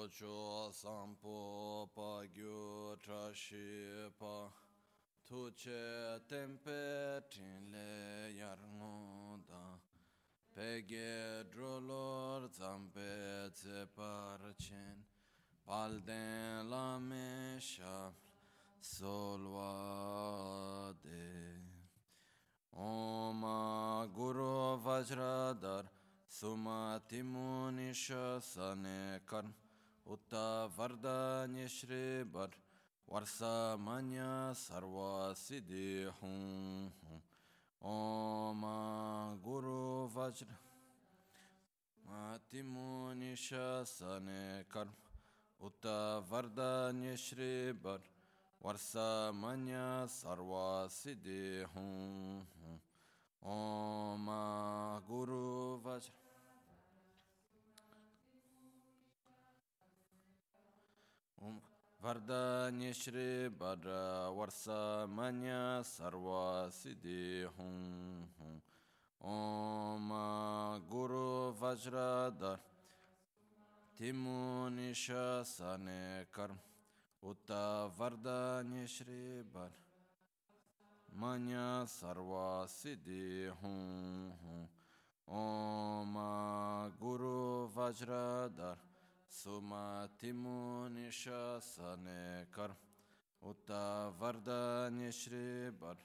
Chocho sampo pa gyu tra shi pa Tu che tempe trin le yar ngu da Pe ge dro lor zampe tse par chen Pal den la me shab sol wa de Oma guru vajradar Sumati munisha sane Utta Vardanya Shri Bar Varsa Manya Sarva Siddhi Hum Om Guru Vajra Mati Munisha Sane Karm. Utta Vardanya Shri Bar Varsa Manya Sarva Siddhi Hum Om Guru Vajra Vardanya Shri Bhadra Varsa Manya Sarva Siddhi Hum Om Guru Vajradhar Timunisha Sane Karm Utta Vardanya Shri Bhadra Manya Sarva Siddhi Hum Om Guru Vajradhar सुमातिमो निशासन कर उत वरद निश्रे बर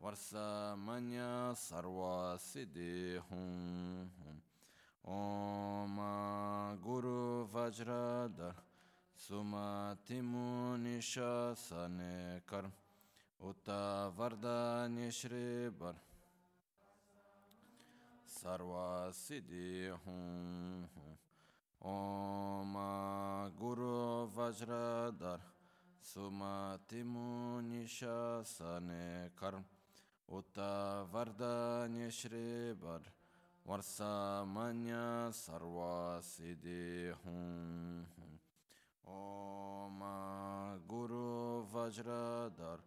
वर्षा मन सर्वासी देहूँ ओ मा गुरु वज्र दर सुमातिमो निशासन कर उत वरद निश्रे बर सर्वासी देहूँ ओ वज्रधर सुमति मुनिशासने कर्म उत वरदान्य श्रीवर वर्षामन्य सर्वासिदे हूँ ओम गुरु वज्रधर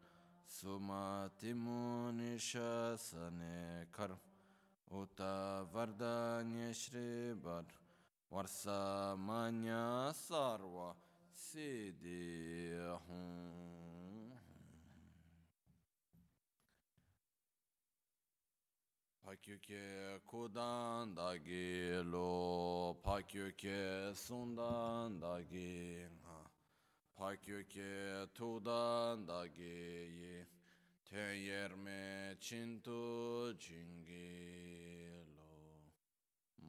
सुमति मुनिशासने कर्म उत वरदान्य श्रीवर वर्षामन्य सर्वा Hum Pakyuke Kudan Dagi Lo Pakyuke Sundan Dagi Pakyuke Tudan Dagi Ye Tenyerme Chintu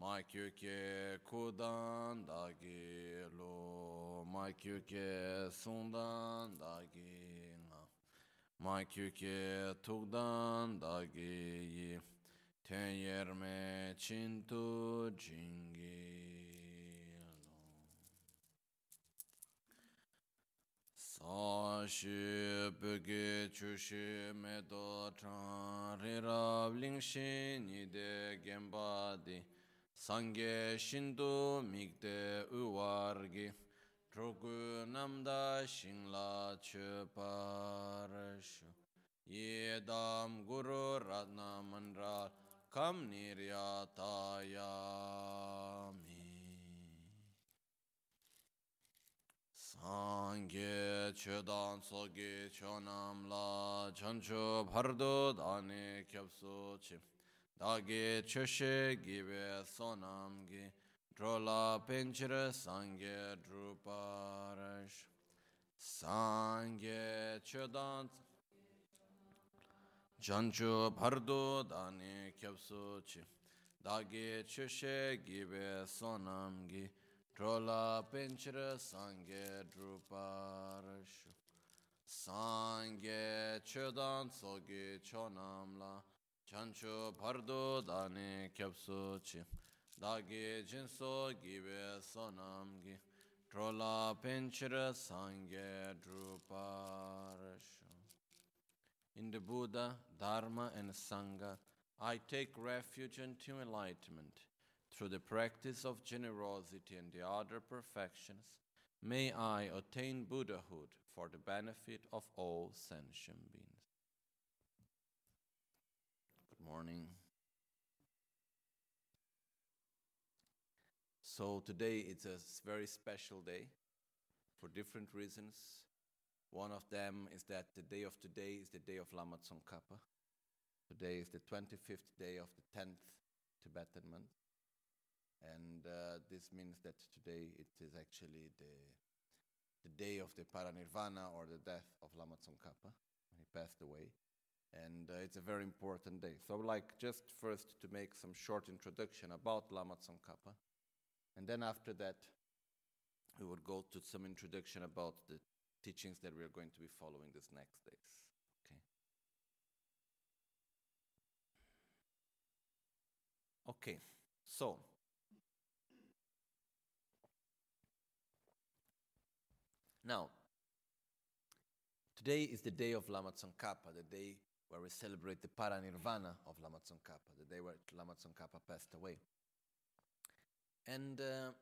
Ma kyuke kudan dagi lo, ma kyuke sundan dagi nga, ma kyuke tukdan dagi yi, ten yerme çintu cingi lo. Saşı böge çuşu medo çan, rirab lingşi nide gembadi, Sangye Shindu Mikde Uwargi Drogu Namda Shingla Chuparashu. Yedam Guru Ratna mandra Kam Niryatayami Sangye Chudan Sogi Chonam La Chanchu Bhardo Dani Kyapsu Chim. Dagi choshe gibe sonam gi. Drola penchira sangye druparash Sangye chodan jancho bhardo dani kyapso chi Dagi choshe gibe sonam gi. Drola penchira sangye druparash Sangye chodan sogi chonam la chancho pardo dani kyapso chi dagi jinso gibe sonam gi trola penchira sangye druparasho. In the Buddha, Dharma, and Sangha, I take refuge into enlightenment. Through the practice of generosity and the other perfections, may I attain Buddhahood for the benefit of all sentient beings. Good morning. So today it's a very special day for different reasons. One of them is that the day of today is the day of Lama Tsongkhapa. Today is the 25th day of the 10th Tibetan month. And uh, this means that today it is actually the, the day of the paranirvana or the death of Lama Tsongkhapa when he passed away. And uh, it's a very important day. So I would like just first to make some short introduction about Lama Tsongkhapa. And then after that, we would go to some introduction about the teachings that we are going to be following these next days. Okay. Okay. So, now, today is the day of Lama Tsongkhapa, the day where we celebrate the paranirvana of Lama Tsongkhapa, the day where Lama Tsongkhapa passed away. And uh,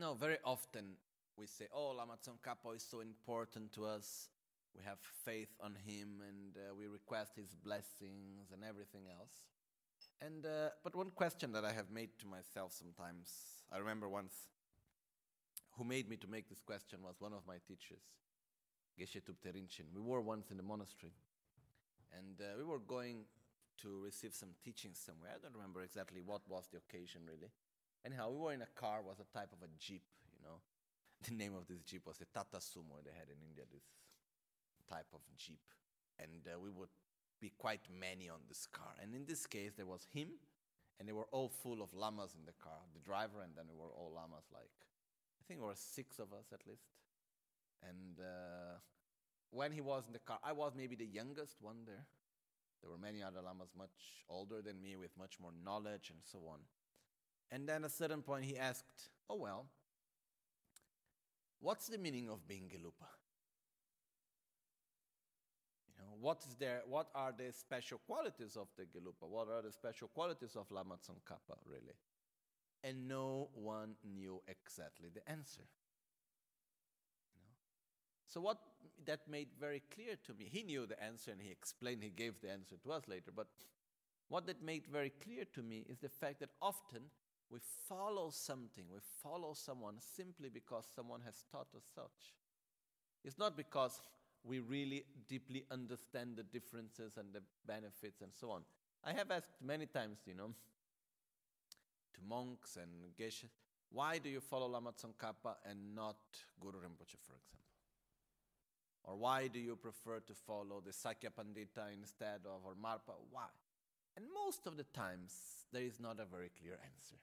no, very often we say, "Oh, Lama Tsongkhapa is so important to us. We have faith on him, and uh, we request his blessings and everything else." And uh, but one question that I have made to myself sometimes, I remember once, who made me to make this question was one of my teachers, Geshe Tupte Rinchen. We were once in the monastery, and uh, we were going to receive some teachings somewhere. I don't remember exactly what was the occasion really. Anyhow, we were in a car, was a type of a jeep, you know. The name of this jeep was the Tata Sumo. They had in India this type of jeep, and uh, we would be quite many on this car. And in this case, there was him, and they were all full of lamas in the car. The driver, and then we were all lamas. Like I think there were six of us at least. And uh, when he was in the car, I was maybe the youngest one there. There were many other lamas much older than me with much more knowledge and so on. And then at a certain point he asked, Oh, well, what's the meaning of being Gelupa? You know, what, is there, what are the special qualities of the Gelupa? What are the special qualities of Lama Tsongkhapa, really? And no one knew exactly the answer. You know? So, what that made very clear to me, he knew the answer and he explained, he gave the answer to us later, but what that made very clear to me is the fact that often we follow something, we follow someone simply because someone has taught us such. It's not because we really deeply understand the differences and the benefits and so on. I have asked many times, you know, to monks and geshes, why do you follow Lama Tsongkhapa and not Guru Rinpoche, for example? Or why do you prefer to follow the Sakya Pandita instead of or Marpa? Why? And most of the times, there is not a very clear answer.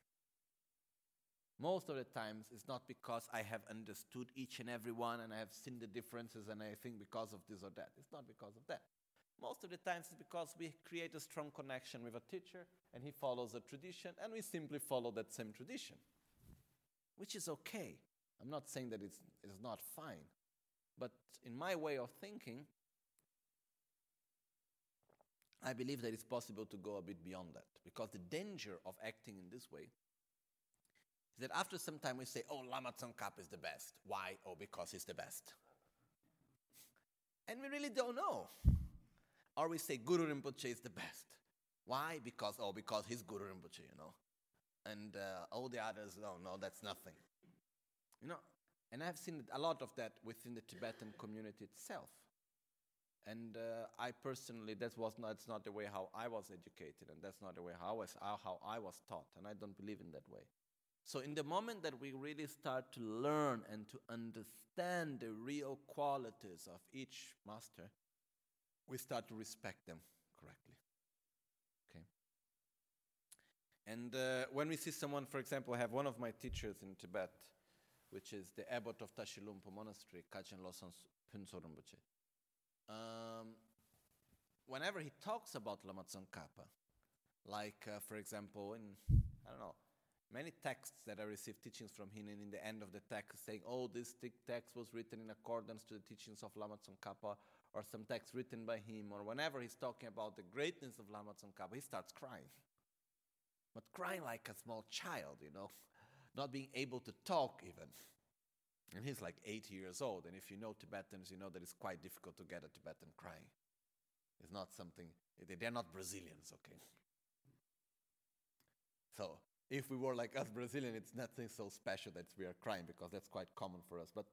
Most of the times, it's not because I have understood each and every one and I have seen the differences and I think because of this or that. It's not because of that. Most of the times, it's because we create a strong connection with a teacher and he follows a tradition and we simply follow that same tradition, which is okay. I'm not saying that it's, it's not fine. But in my way of thinking, I believe that it's possible to go a bit beyond that. Because the danger of acting in this way is that after some time we say, oh, Lama Tsongkhapa is the best. Why? Oh, because he's the best. And we really don't know. Or we say Guru Rinpoche is the best. Why? Because, oh, because he's Guru Rinpoche, you know. And uh, all the others, no, no, that's nothing. You know, and I've seen a lot of that within the Tibetan community itself. And uh, I personally, that was not, that's not the way how I was educated, and that's not the way how I, was, how I was taught, and I don't believe in that way. So, in the moment that we really start to learn and to understand the real qualities of each master, we start to respect them correctly. Okay. And uh, when we see someone, for example, I have one of my teachers in Tibet, which is the abbot of Tashi Lhunpo Monastery, Kachen Losang Punso Rinpoche. Um, whenever he talks about Lama Tsongkhapa, like, uh, for example, in, I don't know, many texts that I received teachings from him, and in the end of the text saying, oh, this text was written in accordance to the teachings of Lama Tsongkhapa, or some text written by him, or whenever he's talking about the greatness of Lama Tsongkhapa, he starts crying. But crying like a small child, you know, not being able to talk even. And he's like 80 years old, and if you know Tibetans, you know that it's quite difficult to get a Tibetan crying. It's not something, they're not Brazilians, okay? So if we were like us Brazilian, it's nothing so special that we are crying because that's quite common for us. But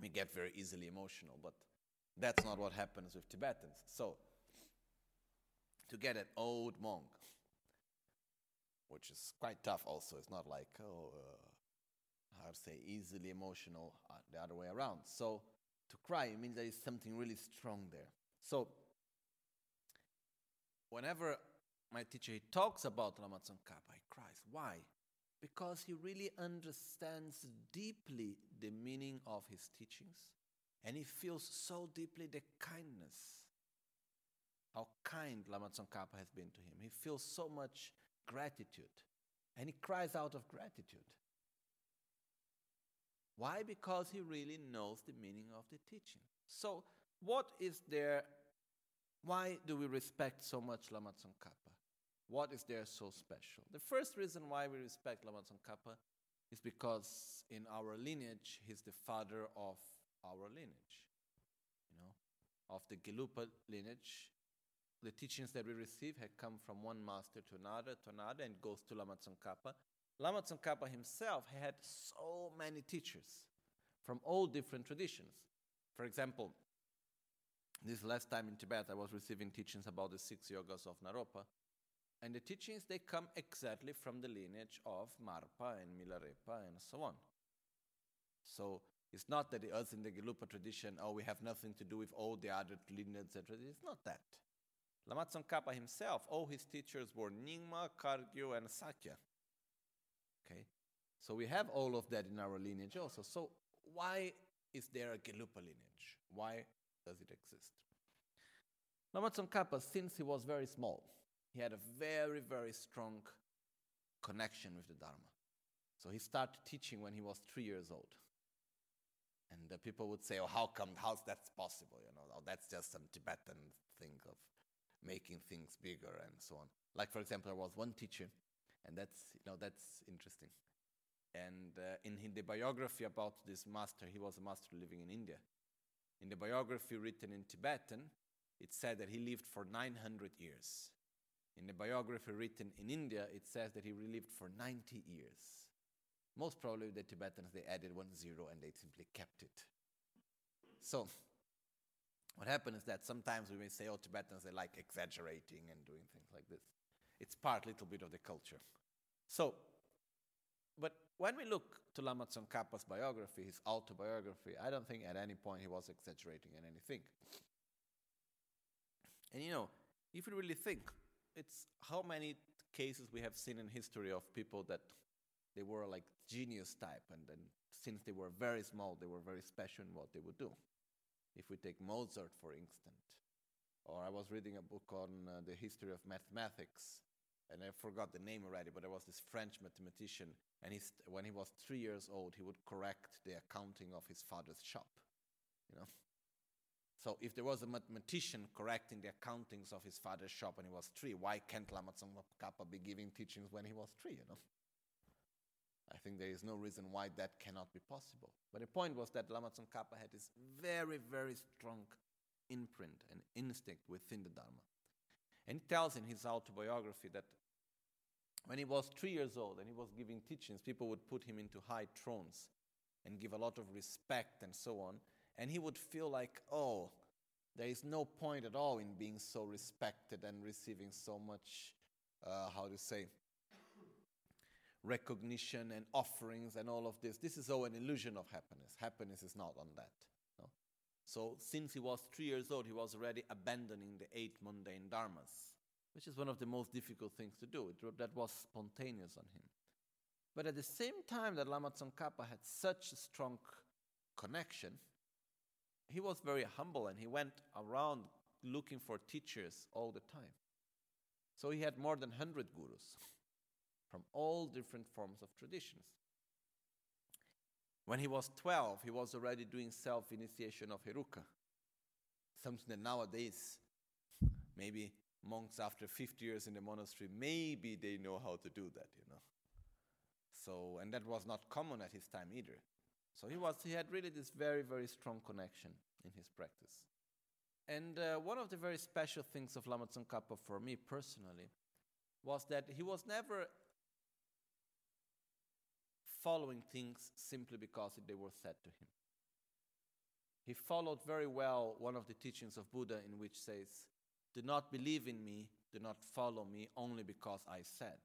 we get very easily emotional. But that's not what happens with Tibetans. So, to get an old monk, which is quite tough also, it's not like, oh, uh, how to say, easily emotional, uh, the other way around. So, to cry means there is something really strong there. So, whenever my teacher he talks about Lama Tsongkhapa, he cries. Why? Because he really understands deeply the meaning of his teachings and he feels so deeply the kindness. How kind Lama Tsongkhapa has been to him. He feels so much gratitude and he cries out of gratitude. Why? Because he really knows the meaning of the teaching. So, what is there? Why do we respect so much Lama Tsongkhapa? What is there so special? The first reason why we respect Lama Tsongkhapa is because in our lineage, he's the father of our lineage. You know, of the Gelupa lineage, the teachings that we receive have come from one master to another, to another, and goes to Lama Tsongkhapa. Lama Tsongkhapa himself had so many teachers from all different traditions. For example, this last time in Tibet, I was receiving teachings about the six yogas of Naropa. And the teachings, they come exactly from the lineage of Marpa and Milarepa and so on. So it's not that us in the Gelupa tradition, oh, we have nothing to do with all the other lineages, etc. It's not that. Lama Tsongkhapa himself, all his teachers were Nyingma, Kagyu, and Sakya. Okay? So we have all of that in our lineage also. So why is there a Gelupa lineage? Why does it exist? Lama Tsongkhapa, since he was very small, he had a very, very strong connection with the Dharma. So he started teaching when he was three years old. And the people would say, oh, how come, how's that possible? You know, oh, that's just some Tibetan thing of making things bigger and so on. Like, for example, there was one teacher, and that's, you know, that's interesting. And uh, in, the biography about this master, he was a master living in India. In the biography written in Tibetan, it said that he lived for 900 years. In the biography written in India, it says that he lived for 90 years. Most probably the Tibetans, they added one zero and they simply kept it. So, what happens is that sometimes we may say, oh, Tibetans, they like exaggerating and doing things like this. It's part, little bit of the culture. So, but when we look to Lama Tsongkhapa's biography, his autobiography, I don't think at any point he was exaggerating in anything. And you know, if you really think, it's how many cases we have seen in history of people that they were like genius type, and then since they were very small, they were very special in what they would do. If we take Mozart, for instance, or I was reading a book on uh, the history of mathematics, and I forgot the name already, but there was this French mathematician, and he st- when he was three years old, he would correct the accounting of his father's shop. You know, so if there was a mathematician correcting the accountings of his father's shop when he was three, why can't Lama Tsongkhapa be giving teachings when he was three? You know. I think there is no reason why that cannot be possible. But the point was that Lama Tsongkhapa had this very, very strong imprint and instinct within the Dharma. And he tells in his autobiography that when he was three years old and he was giving teachings, people would put him into high thrones and give a lot of respect and so on. And he would feel like, oh, there is no point at all in being so respected and receiving so much, uh, how to say, recognition and offerings and all of this. This is all an illusion of happiness. Happiness is not on that. No? So, since he was three years old, he was already abandoning the eight mundane dharmas, which is one of the most difficult things to do. It, that was spontaneous on him. But at the same time that Lama Tsongkhapa had such a strong connection, he was very humble and he went around looking for teachers all the time. So he had more than 100 gurus from all different forms of traditions. When he was 12, he was already doing self initiation of Heruka, something that nowadays, maybe monks after 50 years in the monastery, maybe they know how to do that, you know. So, and that was not common at his time either. So he was, he had really this very, very strong connection in his practice. And uh, one of the very special things of Lama Tsongkhapa for me personally was that he was never following things simply because they were said to him. He followed very well one of the teachings of Buddha, in which says, Do not believe in me, do not follow me only because I said.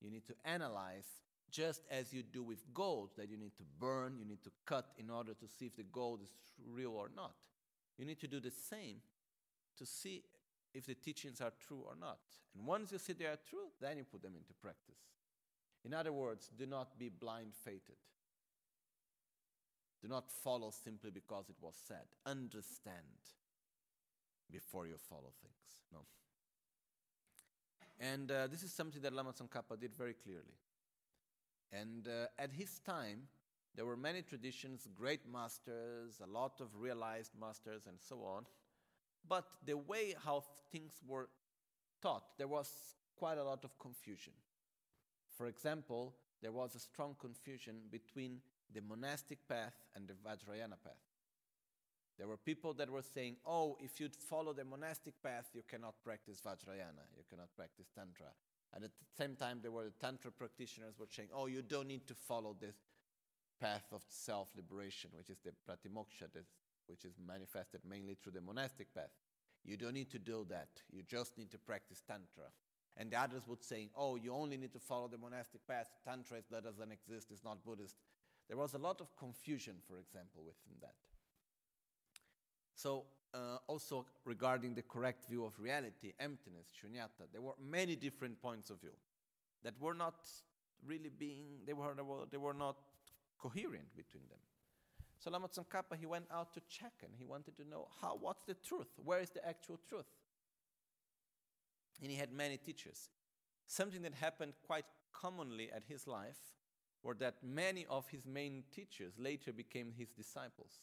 You need to analyze just as you do with gold that you need to burn, you need to cut in order to see if the gold is real or not. You need to do the same to see if the teachings are true or not. And once you see they are true, then you put them into practice. In other words, do not be blind fated. Do not follow simply because it was said. Understand before you follow things. No. And uh, this is something that Lama Tsongkhapa did very clearly. And uh, at his time, there were many traditions, great masters, a lot of realized masters, and so on. But the way how things were taught, there was quite a lot of confusion. For example, there was a strong confusion between the monastic path and the Vajrayana path. There were people that were saying, oh, if you follow the monastic path, you cannot practice Vajrayana, you cannot practice Tantra. And at the same time, there were the Tantra practitioners were saying, oh, you don't need to follow this path of self liberation, which is the Pratimoksha, which is manifested mainly through the monastic path. You don't need to do that. You just need to practice Tantra. And the others would say, oh, you only need to follow the monastic path. Tantra that doesn't exist, it's not Buddhist. There was a lot of confusion, for example, within that. So, uh, also regarding the correct view of reality, emptiness, shunyata, there were many different points of view that were not really being, they were, they were, they were not coherent between them. So Lama Tsongkhapa, he went out to check and he wanted to know how, what's the truth? Where is the actual truth? And he had many teachers. Something that happened quite commonly at his life were that many of his main teachers later became his disciples.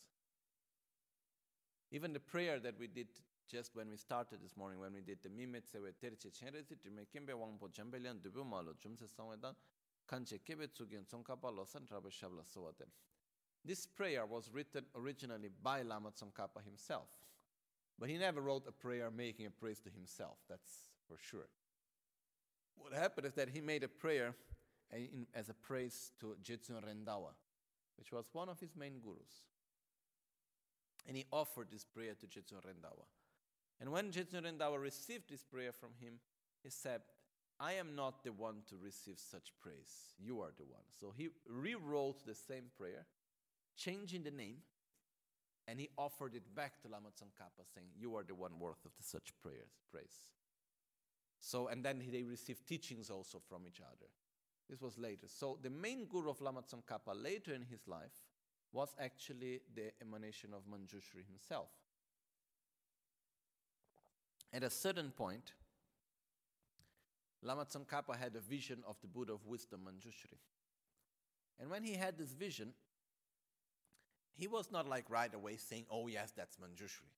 Even the prayer that we did just when we started this morning, when we did the Mimet Sewe Terche Chenrezi, Trime Kimbe Jambelian Dubu Malo Jumse Sangwedan, Kanche Kebe Tsongkapa Losan Trabe Shabla Sowatem. This prayer was written originally by Lama Tsongkhapa himself, but he never wrote a prayer making a praise to himself, that's for sure. What happened is that he made a prayer as a praise to Jetsun Rendawa, which was one of his main gurus. And he offered this prayer to Jetsun Rendawa. And when Jetsun Rendawa received this prayer from him, he said, I am not the one to receive such praise. You are the one. So he rewrote the same prayer, changing the name, and he offered it back to Lama Tsongkhapa, saying, You are the one worth of the such prayers, praise. So, and then they received teachings also from each other. This was later. So the main guru of Lama Tsongkhapa later in his life was actually the emanation of Manjushri himself. At a certain point, Lama Tsongkhapa had a vision of the Buddha of wisdom, Manjushri. And when he had this vision, he was not like right away saying, Oh, yes, that's Manjushri.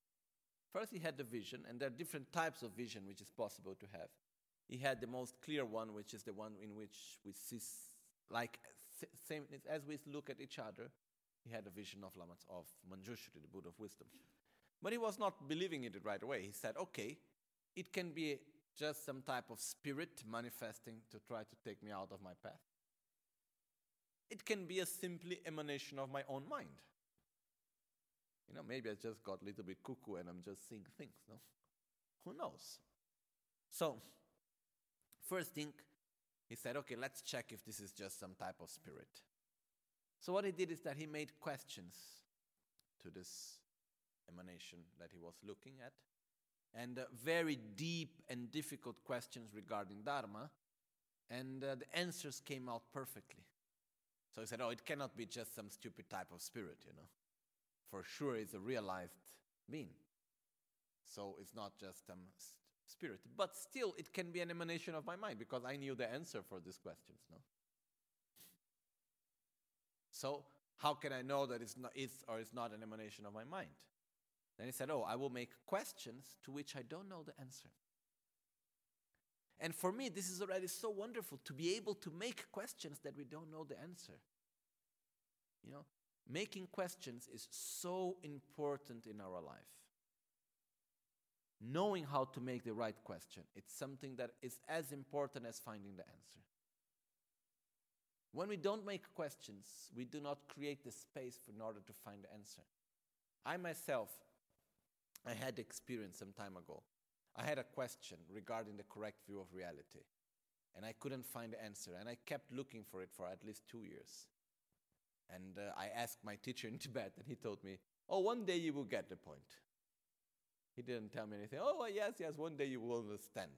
First, he had the vision, and there are different types of vision which is possible to have. He had the most clear one, which is the one in which we see, like, same as we look at each other, he had a vision of Lamat, of Manjushri, the Buddha of wisdom. But he was not believing in it right away. He said, okay, it can be just some type of spirit manifesting to try to take me out of my path. It can be a simply emanation of my own mind. You know, maybe I just got a little bit cuckoo and I'm just seeing things, no? Who knows? So, first thing, he said, okay, let's check if this is just some type of spirit. So, what he did is that he made questions to this emanation that he was looking at, and uh, very deep and difficult questions regarding Dharma, and uh, the answers came out perfectly. So he said, Oh, it cannot be just some stupid type of spirit, you know. For sure, it's a realized being. So it's not just um, some spirit. But still, it can be an emanation of my mind because I knew the answer for these questions, no? So, how can I know that it's, not, it's or it's not an emanation of my mind? Then he said, Oh, I will make questions to which I don't know the answer. And for me, this is already so wonderful to be able to make questions that we don't know the answer. You know, making questions is so important in our life. knowing how to make the right question. It's something that is as important as finding the answer. When we don't make questions, we do not create the space for, in order to find the answer. I myself, I had experience some time ago. I had a question regarding the correct view of reality, and I couldn't find the answer, and I kept looking for it for at least two years. And uh, I asked my teacher in Tibet, and he told me, Oh, one day you will get the point. He didn't tell me anything. Oh, yes, yes, one day you will understand.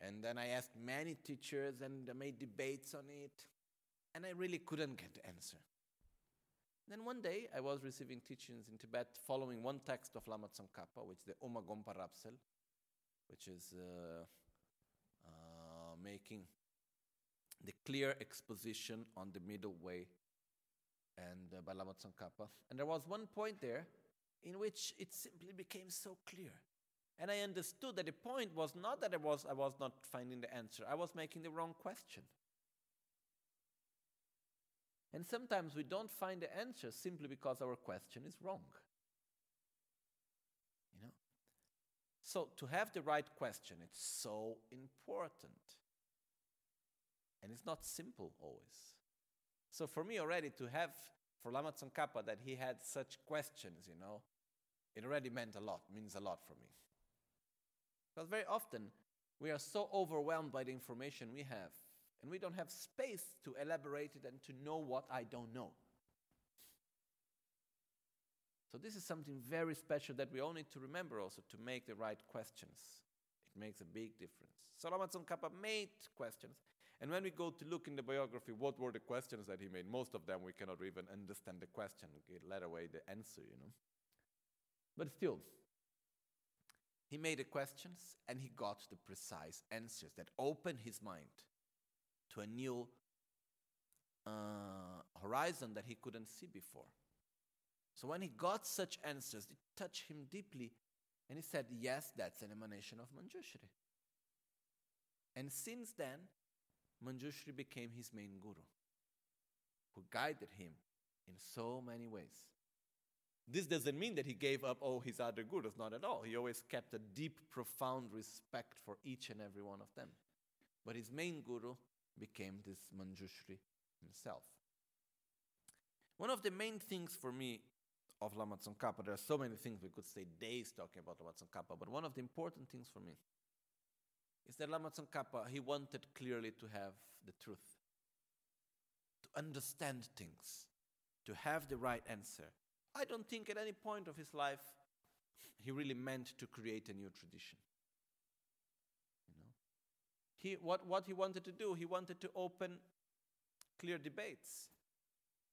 And then I asked many teachers and I made debates on it, and I really couldn't get the answer. Then one day I was receiving teachings in Tibet following one text of Lama Tsongkhapa, which is the Uma Gongpa Rabsel, which is uh, uh, making the clear exposition on the middle way and uh, by Tsongkhapa. And there was one point there in which it simply became so clear. And I understood that the point was not that I was, I was not finding the answer, I was making the wrong question. And sometimes we don't find the answer simply because our question is wrong. You know? So to have the right question, it's so important. And it's not simple always. So for me already to have for Lama Tsongkhapa that he had such questions, you know, it already meant a lot, means a lot for me. Because very often we are so overwhelmed by the information we have, and we don't have space to elaborate it and to know what I don't know. So, this is something very special that we all need to remember also to make the right questions. It makes a big difference. So, Lama Tsongkhapa made questions. And when we go to look in the biography, what were the questions that he made? Most of them we cannot even understand the question, let away the answer, you know. But still, he made the questions and he got the precise answers that opened his mind to a new uh, horizon that he couldn't see before. So when he got such answers, it touched him deeply, and he said, Yes, that's an emanation of Manjushri. And since then, Manjushri became his main guru, who guided him in so many ways. This doesn't mean that he gave up all his other gurus, not at all. He always kept a deep, profound respect for each and every one of them. But his main guru became this Manjushri himself. One of the main things for me of Lama Tsongkhapa, there are so many things we could stay days talking about Lama Tsongkhapa, but one of the important things for me is that Lama Tsongkhapa, he wanted clearly to have the truth, to understand things, to have the right answer. I don't think at any point of his life he really meant to create a new tradition. You know? He, what, what he wanted to do, he wanted to open clear debates.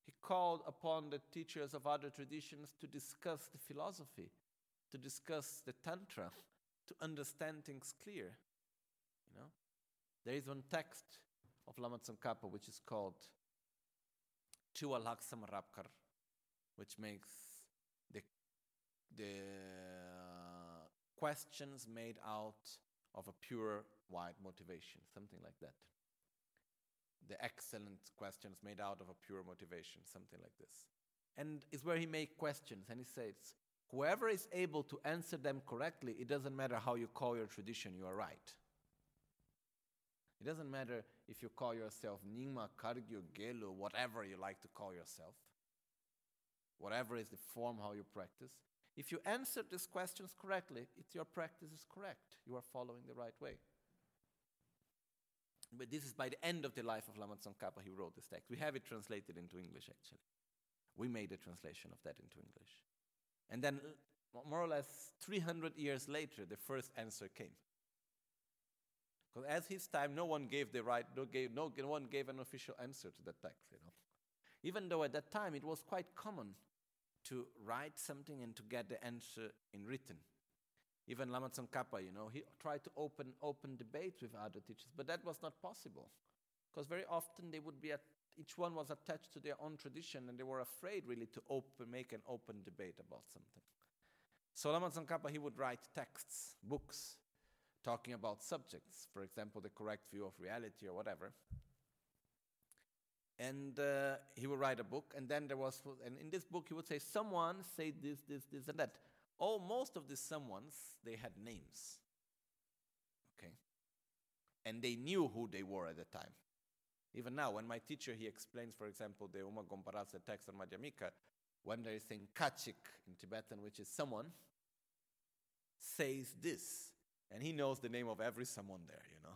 He called upon the teachers of other traditions to discuss the philosophy, to discuss the Tantra, to understand things clear. There is one text of Lama Tsongkhapa which is called Chua Laksam Rapkar, which makes the, the uh, questions made out of a pure white motivation, something like that. The excellent questions made out of a pure motivation, something like this. And it's where he makes questions and he says, whoever is able to answer them correctly, it doesn't matter how you call your tradition, you are right. It doesn't matter if you call yourself Nyingma, Kagyu, Gelu, whatever you like to call yourself, whatever is the form how you practice. If you answer these questions correctly, it's your practice is correct. You are following the right way. But this is by the end of the life of Lama Tsongkhapa, he wrote this text. We have it translated into English, actually. We made a translation of that into English. And then, more or less 300 years later, the first answer came. Because as his time, no one gave the right, no, gave, no, no one gave an official answer to that text, you know. Even though at that time it was quite common to write something and to get the answer in written. Even Lama Tsongkhapa, you know, he tried to open open debates with other teachers, but that was not possible. Because very often they would be at, each one was attached to their own tradition and they were afraid really to open, make an open debate about something. So Lama Tsongkhapa, he would write texts, books, talking about subjects, for example, the correct view of reality or whatever. And uh, he would write a book, and then there was, and in this book he would say, someone say this, this, this, and that. Oh, most of the someones they had names. Okay. And they knew who they were at the time. Even now, when my teacher he explains, for example, the Uma Gomparatsa text on Madhyamika, when there is saying kachik in Tibetan, which is someone, says this. And he knows the name of every someone there, you know.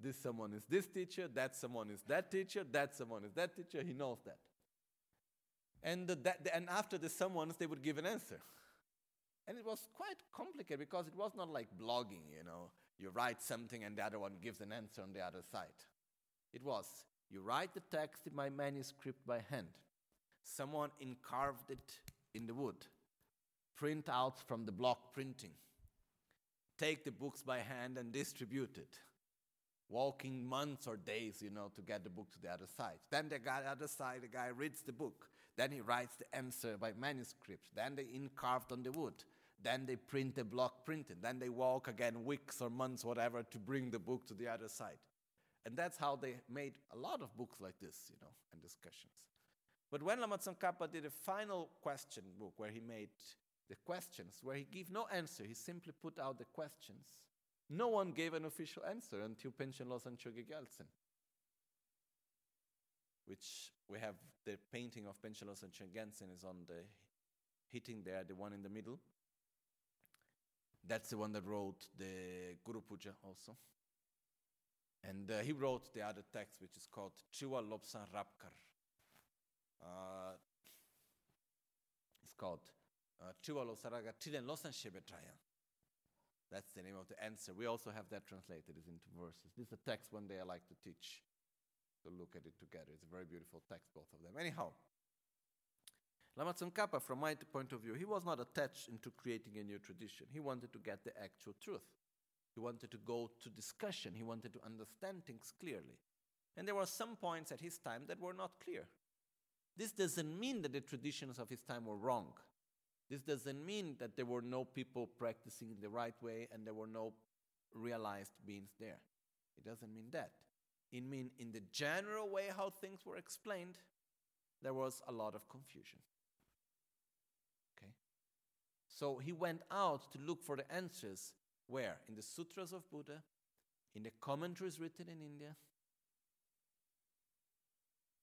This someone is this teacher, that someone is that teacher, that someone is that teacher. He knows that. And, the, that, and after the someones, they would give an answer. And it was quite complicated because it was not like blogging, you know. You write something and the other one gives an answer on the other side. It was you write the text in my manuscript by hand. Someone encarved it in the wood. Print out from the block printing. Take the books by hand and distribute it walking months or days, you know, to get the book to the other side. Then the guy, other side, the guy reads the book. Then he writes the answer by manuscript. Then they incarved on the wood. Then they print the block printed. Then they walk again weeks or months, whatever, to bring the book to the other side. And that's how they made a lot of books like this, you know, and discussions. But when Lama Tsongkhapa did a final question book where he made the questions, where he gave no answer, he simply put out the questions no one gave an official answer until Panchen Losang Chokyi Gyaltsen, which we have the painting of Panchen Losang Choge is on the hitting there, the one in the middle. That's the one that wrote the Guru Puja also. And uh, he wrote the other text, which is called Chiwa Lobsan Rapkar. Uh, it's called uh, Chiwa Lobsan Raga Tilen Losan Shebetraya. That's the name of the answer. We also have that translated into verses. This is a text one day I like to teach, to look at it together. It's a very beautiful text, both of them. Anyhow, Lama Tsongkhapa, from my point of view, he was not attached into creating a new tradition. He wanted to get the actual truth. He wanted to go to discussion. He wanted to understand things clearly. And there were some points at his time that were not clear. This doesn't mean that the traditions of his time were wrong. This doesn't mean that there were no people practicing in the right way and there were no realized beings there. It doesn't mean that. It means in the general way how things were explained, there was a lot of confusion. Okay? So he went out to look for the answers where? In the sutras of Buddha, in the commentaries written in India.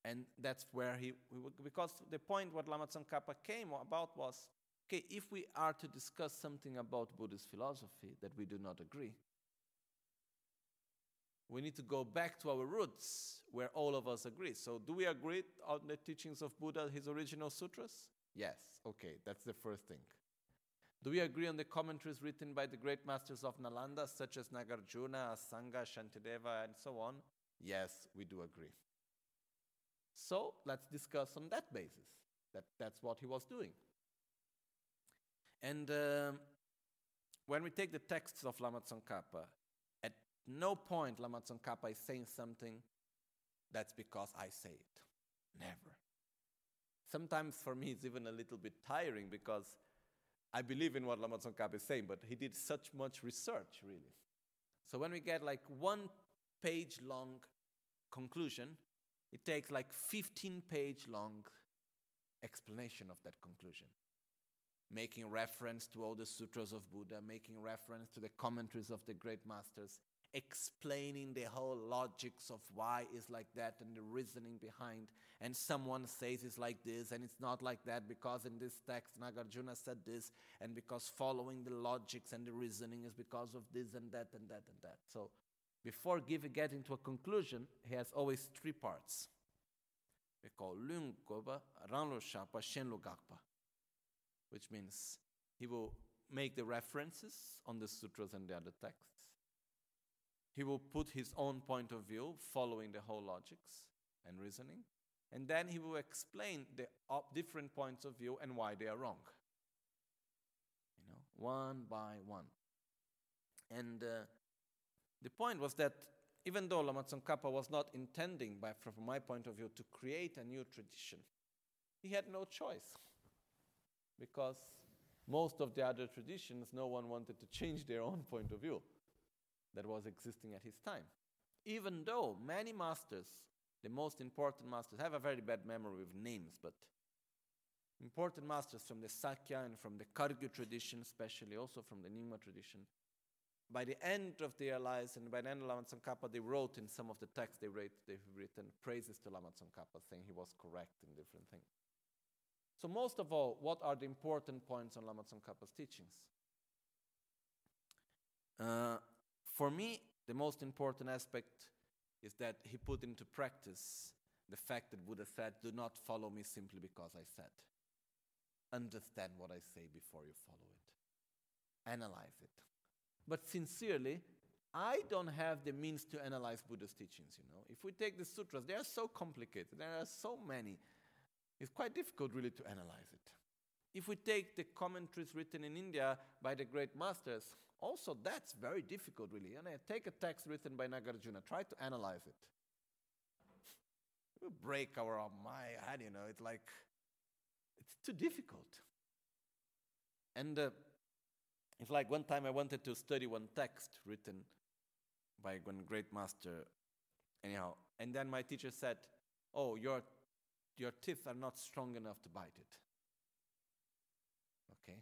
And that's where he, because the point what Lama Tsongkhapa came about was Okay, if we are to discuss something about Buddhist philosophy that we do not agree, we need to go back to our roots where all of us agree. So, do we agree on the teachings of Buddha, his original sutras? Yes, okay, that's the first thing. Do we agree on the commentaries written by the great masters of Nalanda, such as Nagarjuna, Asanga, Shantideva, and so on? Yes, we do agree. So let's discuss on that basis. That, that's what he was doing. And uh, when we take the texts of Lama Tsongkhapa, at no point Lama Tsongkhapa is saying something that's because I say it. Never. Sometimes for me it's even a little bit tiring because I believe in what Lama Tsongkhapa is saying, but he did such much research, really. So when we get like one page long conclusion, it takes like 15 page long explanation of that conclusion making reference to all the sutras of Buddha, making reference to the commentaries of the great masters, explaining the whole logics of why it's like that and the reasoning behind. And someone says it's like this and it's not like that because in this text Nagarjuna said this, and because following the logics and the reasoning is because of this and that and that and that. So before giving getting to a conclusion, he has always three parts. We call Lung Goba, Ranlo Shapa, Shenlo Gakpa which means he will make the references on the sutras and the other texts. He will put his own point of view, following the whole logics and reasoning, and then he will explain the different points of view and why they are wrong. You know, one by one. And uh, the point was that even though Lama Tsongkhapa was not intending, by, from my point of view, to create a new tradition, he had no choice because most of the other traditions, no one wanted to change their own point of view that was existing at his time. Even though many masters, the most important masters, have a very bad memory with names, but important masters from the Sakya and from the Kagyu tradition, especially also from the Nyingma tradition, by the end of their lives and by the end of Lama Tsongkhapa, they wrote in some of the texts they wrote, they've written praises to Lama Tsongkhapa, saying he was correct in different things. So, most of all, what are the important points on Lama Tsongkhapa's teachings? Uh, for me, the most important aspect is that he put into practice the fact that Buddha said, Do not follow me simply because I said. Understand what I say before you follow it, analyze it. But sincerely, I don't have the means to analyze Buddha's teachings, you know. If we take the sutras, they are so complicated, there are so many. It's quite difficult really to analyze it. If we take the commentaries written in India by the great masters, also that's very difficult really. And I take a text written by Nagarjuna, try to analyze it. We break our my head, you know, it's like it's too difficult. And uh, it's like one time I wanted to study one text written by one great master, anyhow, and then my teacher said, "Oh, your your teeth are not strong enough to bite it." Okay,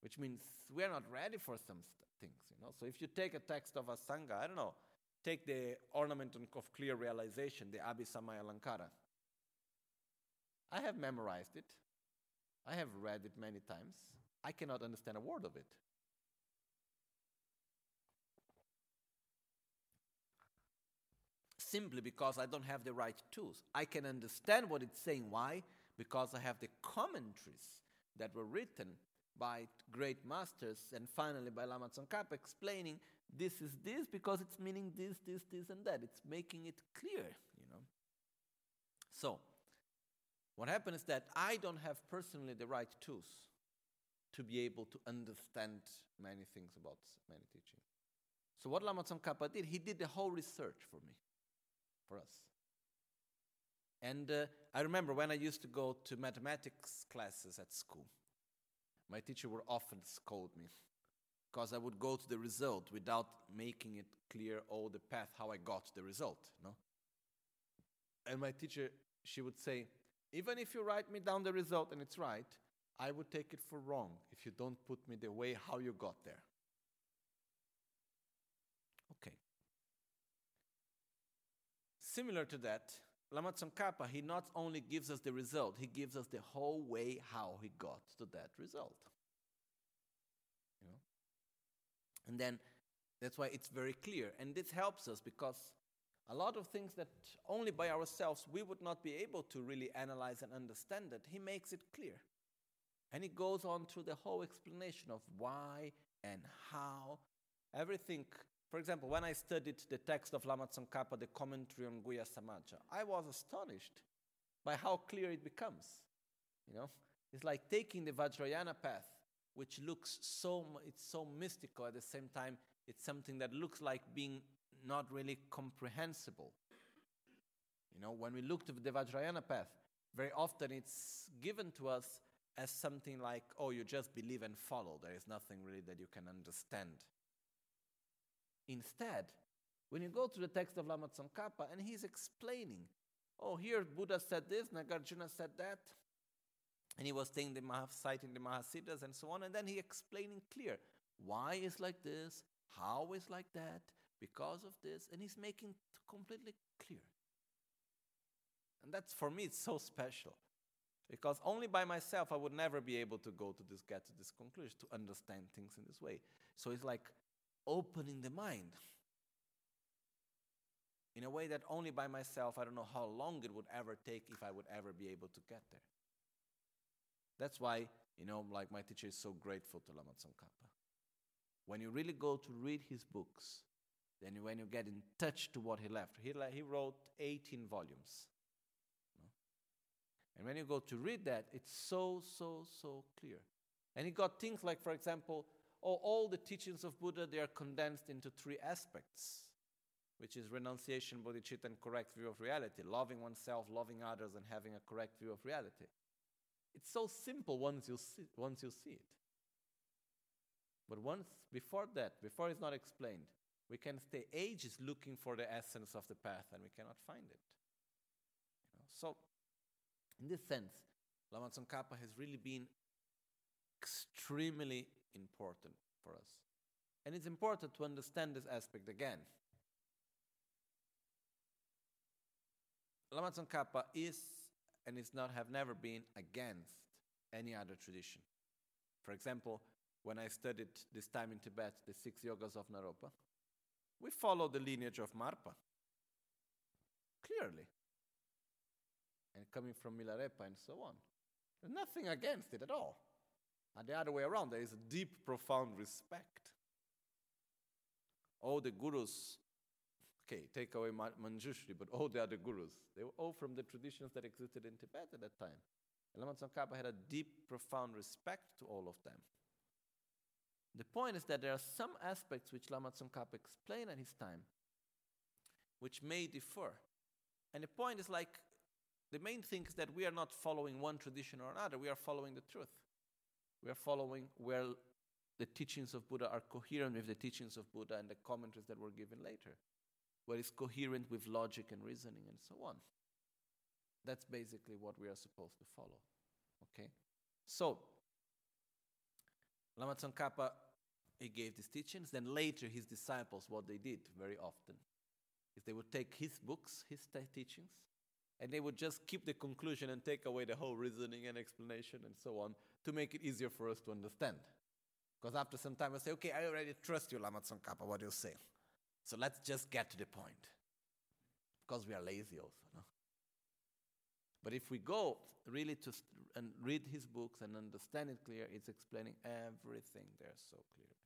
which means we are not ready for some st- things, you know. So if you take a text of Asanga, I don't know, take the ornament of clear realization, the Abhisamaya Alankara. I have memorized it. I have read it many times. I cannot understand a word of it. Simply because I don't have the right tools. I can understand what it's saying. Why? Because I have the commentaries that were written by great masters and finally by Lama Tsongkhapa explaining this is this because it's meaning this, this, this, and that. It's making it clear, you know. So, what happened is that I don't have personally the right tools to be able to understand many things about many teachings. So what Lama Tsongkhapa did, he did the whole research for me, for us. And uh, I remember when I used to go to mathematics classes at school, my teacher would often scold me because I would go to the result without making it clear all the path how I got the result, no? And my teacher, she would say, even if you write me down the result and it's right, I would take it for wrong if you don't put me the way how you got there. Okay. Similar to that, Lama Tsongkhapa, he not only gives us the result, he gives us the whole way how he got to that result. You know? And then that's why it's very clear. And this helps us because a lot of things that only by ourselves we would not be able to really analyze and understand it, he makes it clear. And he goes on through the whole explanation of why and how everything. For example, when I studied the text of Lama Tsongkhapa, the commentary on Guhya Samaja, I was astonished by how clear it becomes. You know, it's like taking the Vajrayana path, which looks so it's so mystical at the same time. It's something that looks like being not really comprehensible. You know, when we look to the Vajrayana path, very often it's given to us as something like, oh, you just believe and follow. There is nothing really that you can understand. Instead, when you go to the text of Lama Tsongkhapa and he's explaining, oh, here Buddha said this, Nagarjuna said that, and he was saying the citing the Mahasiddhas and so on, and then he explaining clear why is like this, how is like that, because of this, and he's making completely clear. And that's for me, it's so special. Because only by myself I would never be able to go to this, get to this conclusion, to understand things in this way. So it's like opening the mind in a way that only by myself I don't know how long it would ever take if I would ever be able to get there. That's why, you know, like my teacher is so grateful to Lama Tsongkhapa. When you really go to read his books, then when you get in touch to what he left, he, he wrote 18 volumes. And when you go to read that, it's so, so, so clear. And he got things like, for example, oh, all the teachings of Buddha, they are condensed into three aspects, which is renunciation, bodhicitta, and correct view of reality. Loving oneself, loving others, and having a correct view of reality. It's so simple once you see, once you see it. But once before that, before it's not explained, we can stay ages looking for the essence of the path and we cannot find it. You know? So in this sense, Lama Tsongkhapa has really been extremely important for us. And it's important to understand this aspect again. Lama Tsongkhapa is and is not have never been against any other tradition. For example, when I studied this time in Tibet, the six yogas of Naropa, we follow the lineage of Marpa clearly. And coming from Milarepa and so on. There's nothing against it at all. And the other way around, there is a deep, profound respect. All the gurus, okay, take away Manjushri, but all the other gurus, they were all from the traditions that existed in Tibet at that time. And Lama Tsongkhapa had a deep, profound respect to all of them. The point is that there are some aspects which Lama Tsongkhapa explained at his time which may differ. And the point is like the main thing is that we are not following one tradition or another, we are following the truth. We are following where the teachings of Buddha are coherent with the teachings of Buddha and the commentaries that were given later, where it's coherent with logic and reasoning and so on. That's basically what we are supposed to follow. Okay? So, Lama Tsongkhapa, he gave these teachings. Then later, his disciples, what they did very often is they would take his books, his teachings, and they would just keep the conclusion and take away the whole reasoning and explanation and so on to make it easier for us to understand. Because after some time, I say, okay, I already trust you, Lama Tsongkhapa, what you say? So let's just get to the point. Because we are lazy also. No? But if we go really to st- and read his books and understand it clear, it's explaining everything there so clearly.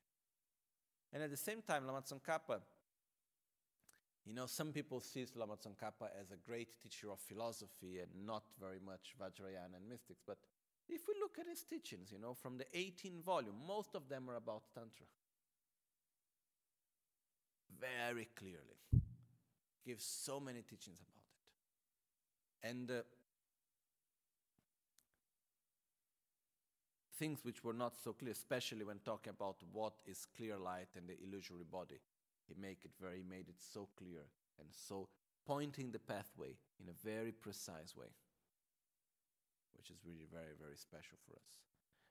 And at the same time, Lama Tsongkhapa, you know, some people see Lama Tsongkhapa as a great teacher of philosophy and not very much Vajrayana and mystics. But if we look at his teachings, you know, from the 18 volume, most of them are about Tantra. Very clearly. Gives so many teachings about it. And uh, things which were not so clear, especially when talking about what is clear light and the illusory body. He make it very, made it so clear and so pointing the pathway in a very precise way, which is really very, very special for us.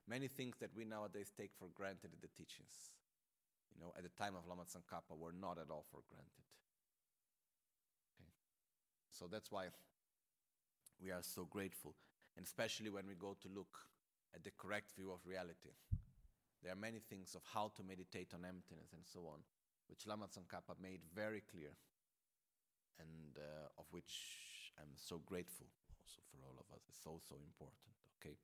Many things that we nowadays take for granted in the teachings, you know, at the time of Lama Tsongkhapa were not at all for granted. Okay. So that's why we are so grateful, and especially when we go to look at the correct view of reality. There are many things of how to meditate on emptiness and so on, which Lama Tsongkhapa made very clear, and uh, of which I'm so grateful also for all of us. It's so, so important, okay?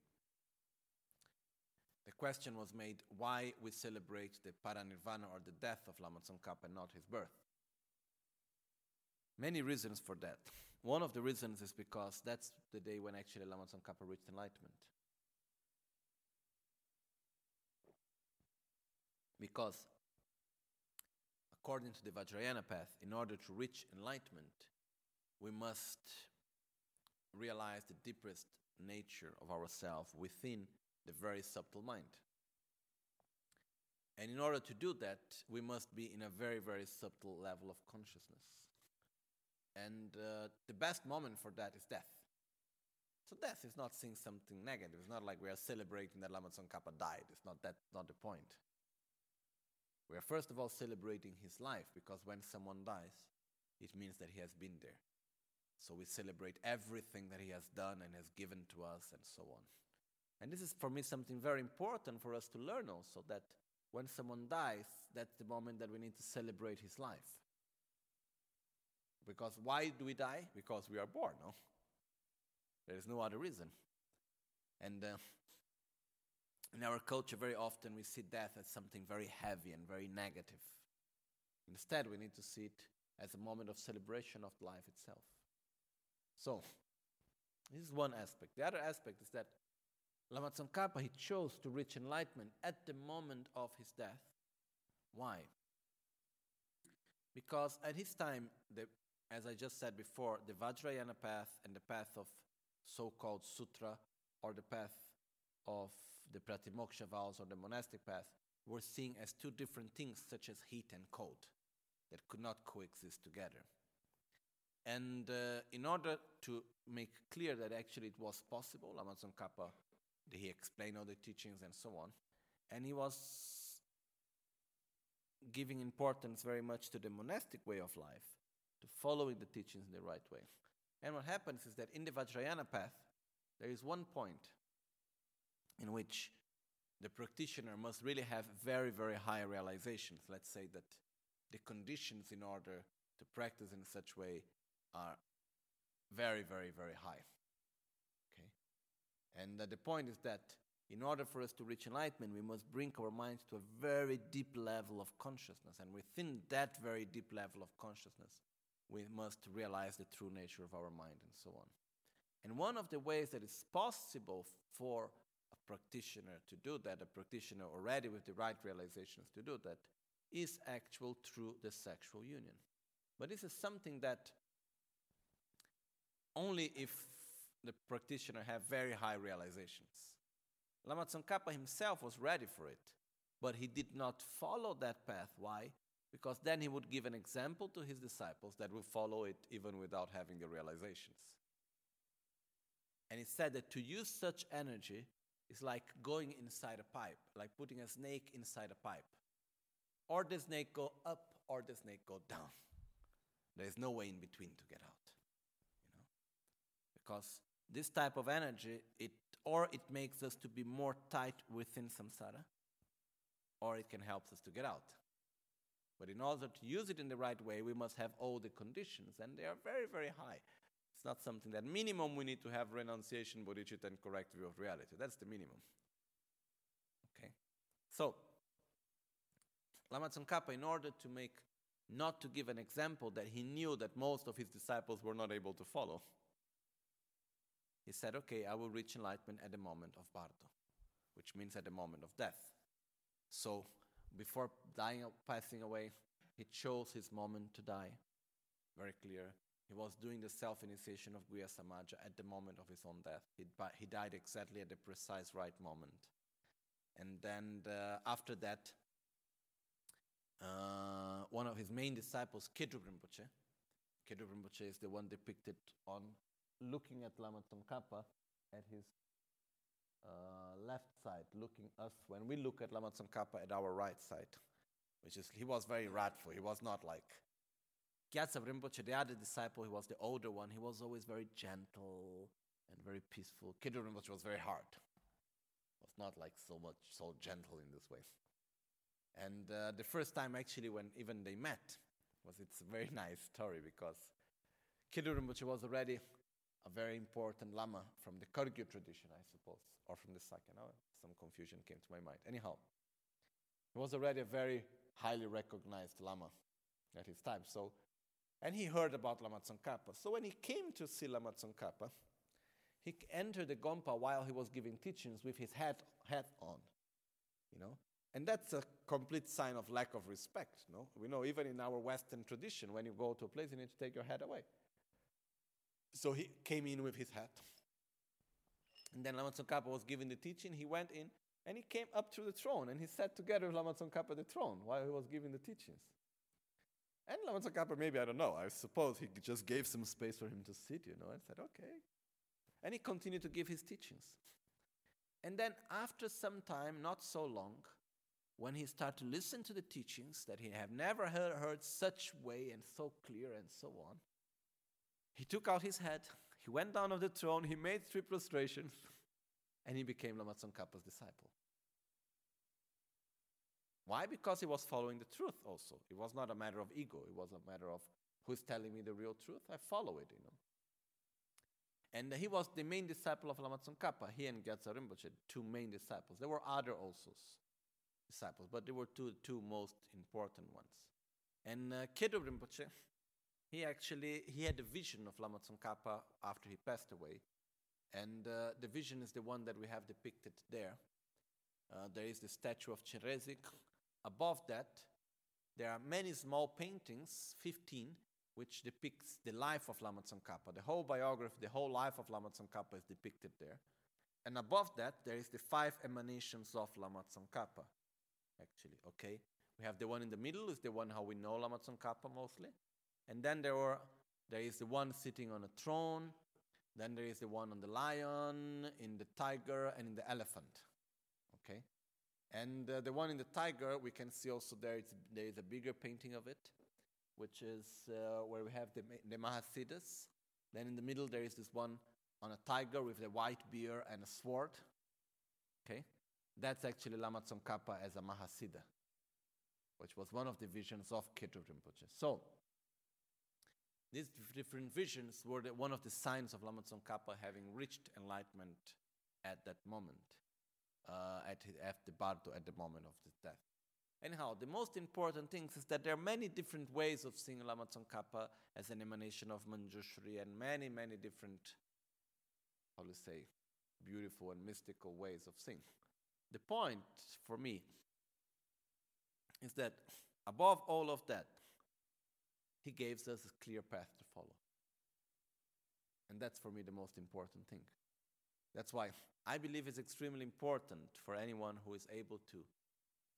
The question was made why we celebrate the paranirvana or the death of Lama Tsongkhapa and not his birth. Many reasons for that. One of the reasons is because that's the day when actually Lama Tsongkhapa reached enlightenment. Because according to the Vajrayana path, in order to reach enlightenment, we must realize the deepest nature of ourselves within the very subtle mind. And in order to do that, we must be in a very, very subtle level of consciousness. And uh, the best moment for that is death. So death is not seeing something negative. It's not like we are celebrating that Lama Tsongkhapa died. It's not that not the point. We are first of all celebrating his life because when someone dies, it means that he has been there. So we celebrate everything that he has done and has given to us and so on. And this is for me something very important for us to learn also that when someone dies, that's the moment that we need to celebrate his life. Because why do we die? Because we are born, no? There is no other reason. And uh, in our culture, very often we see death as something very heavy and very negative. Instead, we need to see it as a moment of celebration of life itself. So, this is one aspect. The other aspect is that Lama Tsongkhapa, he chose to reach enlightenment at the moment of his death. Why? Because at his time, the, as I just said before, the Vajrayana path and the path of so called sutra or the path of the pratimoksha vows or the monastic path were seen as two different things, such as heat and cold, that could not coexist together. And uh, in order to make clear that actually it was possible, Lama Tsongkhapa, he explained all the teachings and so on. And he was giving importance very much to the monastic way of life, to following the teachings in the right way. And what happens is that in the Vajrayana path, there is one point in which the practitioner must really have very, very high realizations. Let's say that the conditions in order to practice in such way are very, very, very high. Okay? And uh, the point is that in order for us to reach enlightenment, we must bring our minds to a very deep level of consciousness. And within that very deep level of consciousness, we must realize the true nature of our mind and so on. And one of the ways that is possible for practitioner to do that, a practitioner already with the right realizations to do that, is actual through the sexual union. But this is something that only if the practitioner have very high realizations. Lama Tsongkhapa himself was ready for it, but he did not follow that path. Why? Because then he would give an example to his disciples that will follow it even without having the realizations. And he said that to use such energy is like going inside a pipe, like putting a snake inside a pipe. Or the snake go up or the snake go down. There is no way in between to get out. You know? Because this type of energy, it or it makes us to be more tight within samsara, or it can help us to get out. But in order to use it in the right way, we must have all the conditions, and they are very, very high. It's not something that minimum we need to have renunciation, bodhicitta, and correct view of reality. That's the minimum. Okay? So, Lama Tsongkhapa, in order to make, not to give an example that he knew that most of his disciples were not able to follow, he said, Okay, I will reach enlightenment at the moment of Bardo, which means at the moment of death. So, before dying, passing away, he chose his moment to die. Very clear. He was doing the self initiation of Guhya Samaja at the moment of his own death. He, he died exactly at the precise right moment. And then uh, after that, uh, one of his main disciples, Kedrup Rinpoche, Kedrup Rinpoche is the one depicted on looking at Lama Tsongkhapa at his uh, left side, looking us when we look at Lama Tsongkhapa at our right side, which is he was very wrathful. He was not like Gyaltsab Rinpoche, the other disciple, he was the older one. He was always very gentle and very peaceful. Kedrup Rinpoche was very hard. Was not like so much so gentle in this way. And uh, the first time actually when even they met was it's a very nice story because Kedrup Rinpoche was already a very important lama from the Kagyu tradition, I suppose, or from the Sakya. Now some confusion came to my mind. Anyhow, he was already a very highly recognized lama at his time. So, and he heard about Lama Tsongkhapa. So when he came to see Lama Tsongkhapa, he entered the Gompa while he was giving teachings with his hat, hat on, you know. And that's a complete sign of lack of respect, no? We know even in our Western tradition, when you go to a place, you need to take your hat away. So he came in with his hat. And then Lama Tsongkhapa was giving the teaching. He went in and he came up to the throne and he sat together with Lama Tsongkhapa at the throne while he was giving the teachings. And Lama Tsongkhapa, maybe, I don't know, I suppose he just gave some space for him to sit, you know, and said, okay. And he continued to give his teachings. And then after some time, not so long, when he started to listen to the teachings that he had never heard, heard such way and so clear and so on, he took out his head, he went down of the throne, he made three prostrations, and he became Lama Tsongkhapa's disciple. Why? Because he was following the truth also. It was not a matter of ego, it was a matter of who's telling me the real truth, I follow it, you know. And he was the main disciple of Lama Tsongkhapa, he and Gyaltsab Rinpoche, two main disciples. There were other also disciples, but they were two two most important ones. And uh, Kedrup Rinpoche, he actually he had a vision of Lama Tsongkhapa after he passed away, and uh, the vision is the one that we have depicted there. Uh, there is the statue of Chenrezig. Above that, there are many small paintings, 15, which depicts the life of Lama Tsongkhapa. The whole biography, the whole life of Lama Tsongkhapa is depicted there. And above that, there is the five emanations of Lama Tsongkhapa, actually, okay? We have the one in the middle, is the one how we know Lama Tsongkhapa mostly. And then there were there is the one sitting on a throne, then there is the one on the lion, in the tiger, and in the elephant. Okay? And uh, the one in the tiger, we can see also there, there is a bigger painting of it, which is uh, where we have the, the Mahasiddhas. Then in the middle, there is this one on a tiger with a white beard and a sword. Okay? That's actually Lama Tsongkhapa as a Mahasiddha, which was one of the visions of Khedrub Rinpoche. So, these different visions were the, one of the signs of Lama Tsongkhapa having reached enlightenment at that moment, uh, at, at the Bardo, at the moment of his death. Anyhow, the most important thing is that there are many different ways of seeing Lama Tsongkhapa as an emanation of Manjushri and many, many different, how to say, beautiful and mystical ways of seeing. The point for me is that above all of that, he gives us a clear path to follow. And that's for me the most important thing. That's why I believe it's extremely important for anyone who is able to,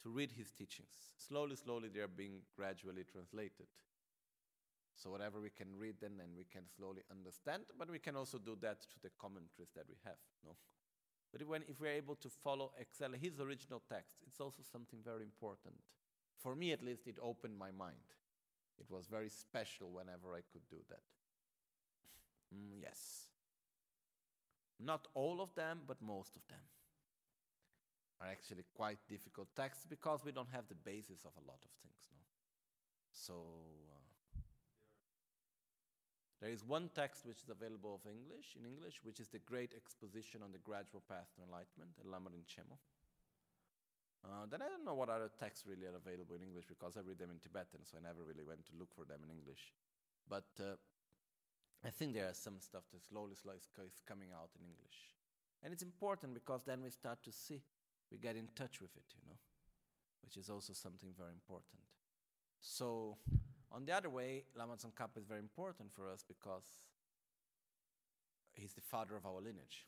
to read his teachings. Slowly, slowly, they are being gradually translated. So, whatever we can read then, and we can slowly understand, but we can also do that to the commentaries that we have. No? But when, if we're able to follow Excel, his original text, it's also something very important. For me, at least, it opened my mind. It was very special whenever I could do that. Mm, yes. Not all of them, but most of them are actually quite difficult texts because we don't have the basis of a lot of things. No? So uh, there is one text which is available of English in English, which is the Great Exposition on the Gradual Path to Enlightenment, El Lamrim Chenmo. Uh, then I don't know what other texts really are available in English because I read them in Tibetan, so I never really went to look for them in English. But uh, I think there are some stuff that slowly, slowly is coming out in English. And it's important because then we start to see, we get in touch with it, you know, which is also something very important. So, on the other way, Lama Tsongkhapa is very important for us because he's the father of our lineage,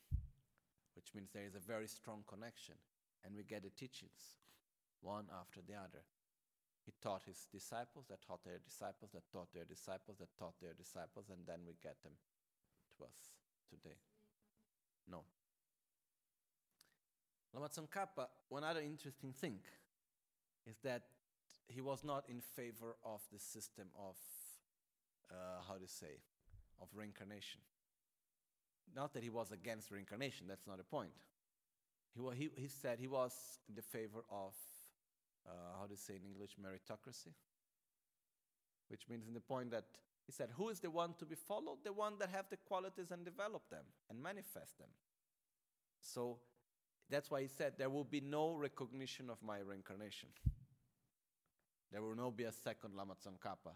which means there is a very strong connection and we get the teachings one after the other. He taught his disciples, that taught their disciples, that taught their disciples, that taught their disciples, and then we get them to us today. No. Lama Tsongkhapa, one other interesting thing is that he was not in favor of the system of, uh, how to say, of reincarnation. Not that he was against reincarnation, that's not the point. He, he, he said he was in the favor of, uh, how to say in English, meritocracy, which means in the point that he said, who is the one to be followed? The one that have the qualities and develop them and manifest them. So that's why he said there will be no recognition of my reincarnation. There will not be a second Lama Tsongkhapa,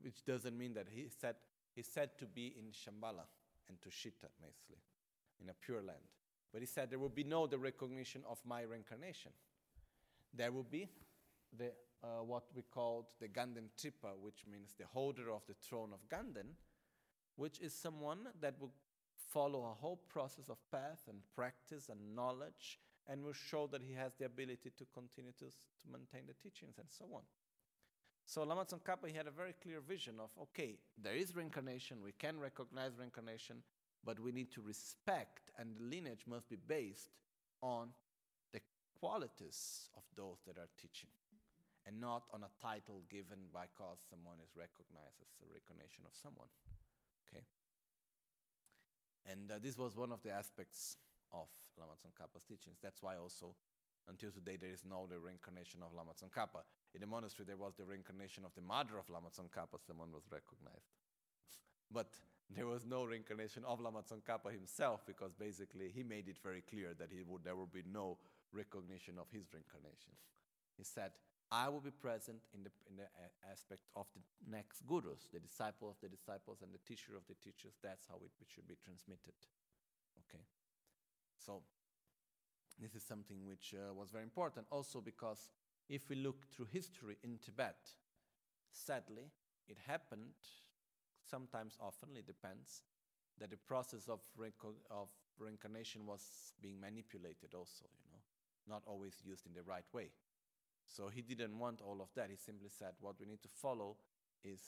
which doesn't mean that he said he said to be in Shambhala and Tushita, mostly, in a pure land. But he said there will be no the recognition of my reincarnation. There will be the, uh, what we called the Ganden Tripa, which means the holder of the throne of Ganden, which is someone that will follow a whole process of path and practice and knowledge and will show that he has the ability to continue to, to maintain the teachings and so on. So Lama Tsongkhapa, he had a very clear vision of, okay, there is reincarnation, we can recognize reincarnation, but we need to respect, and the lineage must be based on qualities of those that are teaching, and not on a title given by because someone is recognized as a recognition of someone. Okay? And uh, this was one of the aspects of Lama Tsongkhapa's teachings. That's why also, until today, there is no the reincarnation of Lama Tsongkhapa. In the monastery, there was the reincarnation of the mother of Lama Tsongkhapa, someone was recognized. but there was no reincarnation of Lama Tsongkhapa himself because basically he made it very clear that he would, there would be no recognition of his reincarnation. He said, I will be present in the, in the aspect of the next gurus, the disciple of the disciples and the teacher of the teachers. That's how it, it should be transmitted. Okay? So, this is something which uh, was very important also because if we look through history in Tibet, sadly, it happened sometimes, often, it depends, that the process of, of reincarnation was being manipulated also, you know, not always used in the right way. So he didn't want all of that. He simply said, what we need to follow is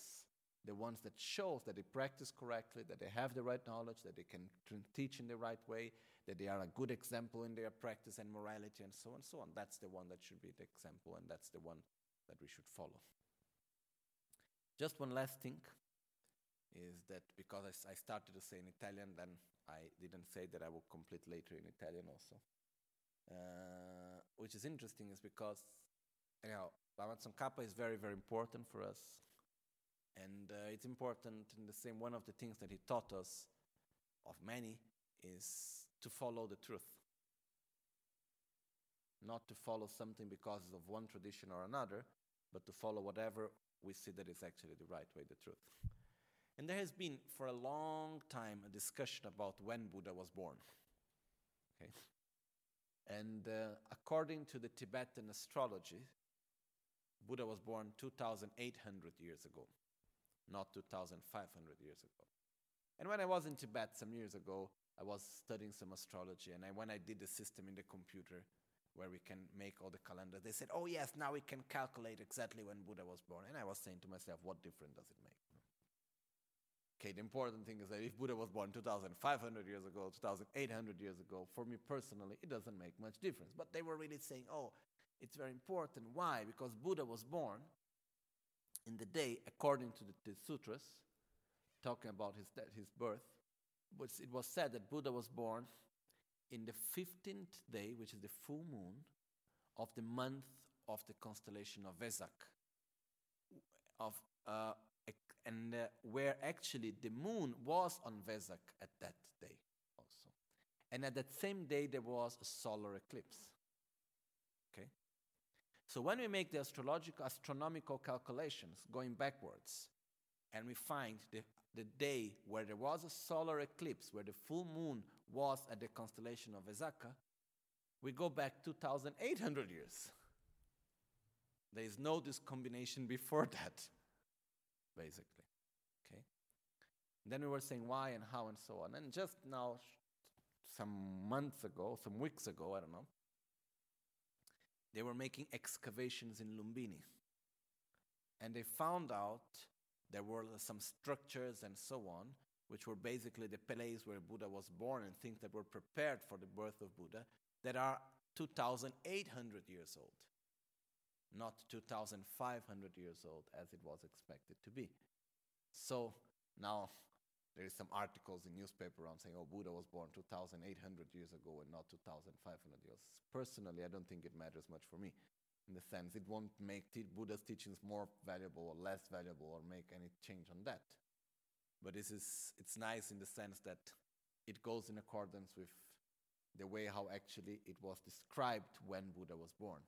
the ones that shows that they practice correctly, that they have the right knowledge, that they can teach in the right way, that they are a good example in their practice and morality, and so on and so on. That's the one that should be the example, and that's the one that we should follow. Just one last thing is that because I, I started to say in Italian, then I didn't say that I will complete later in Italian also. Uh, which is interesting is because, anyhow, Lama Tsongkhapa is very, very important for us. And uh, it's important in the same, one of the things that he taught us, of many, is to follow the truth. Not to follow something because of one tradition or another, but to follow whatever we see that is actually the right way, the truth. And there has been for a long time a discussion about when Buddha was born. Okay? And uh, according to the Tibetan astrology, Buddha was born 2,800 years ago, not 2,500 years ago. And when I was in Tibet some years ago, I was studying some astrology, and I, when I did the system in the computer where we can make all the calendars, they said, "Oh yes, now we can calculate exactly when Buddha was born." And I was saying to myself, "What difference does it make?" Okay, the important thing is that if Buddha was born 2,500 years ago, 2,800 years ago, for me personally, it doesn't make much difference. But they were really saying, oh, it's very important. Why? Because Buddha was born in the day, according to the, the sutras, talking about his, his birth, it was said that Buddha was born in the 15th day, which is the full moon, of the month of the constellation of Vesak, of uh, and uh, where actually the moon was on Vesak at that day also. And at that same day, there was a solar eclipse. Okay? So when we make the astrological, astronomical calculations going backwards, and we find the, the day where there was a solar eclipse, where the full moon was at the constellation of Vesaka, we go back 2,800 years. There is no this combination before that basically. Okay? Then we were saying why and how and so on. And just now, some months ago, some weeks ago, I don't know, they were making excavations in Lumbini. And they found out there were some structures and so on, which were basically the place where Buddha was born and things that were prepared for the birth of Buddha that are 2,800 years old not 2,500 years old as it was expected to be. So now there is some articles in newspaper around saying, oh, Buddha was born 2,800 years ago and not 2,500 years. Personally, I don't think it matters much for me in the sense it won't make t- Buddha's teachings more valuable or less valuable or make any change on that. But this is, it's nice in the sense that it goes in accordance with the way how actually it was described when Buddha was born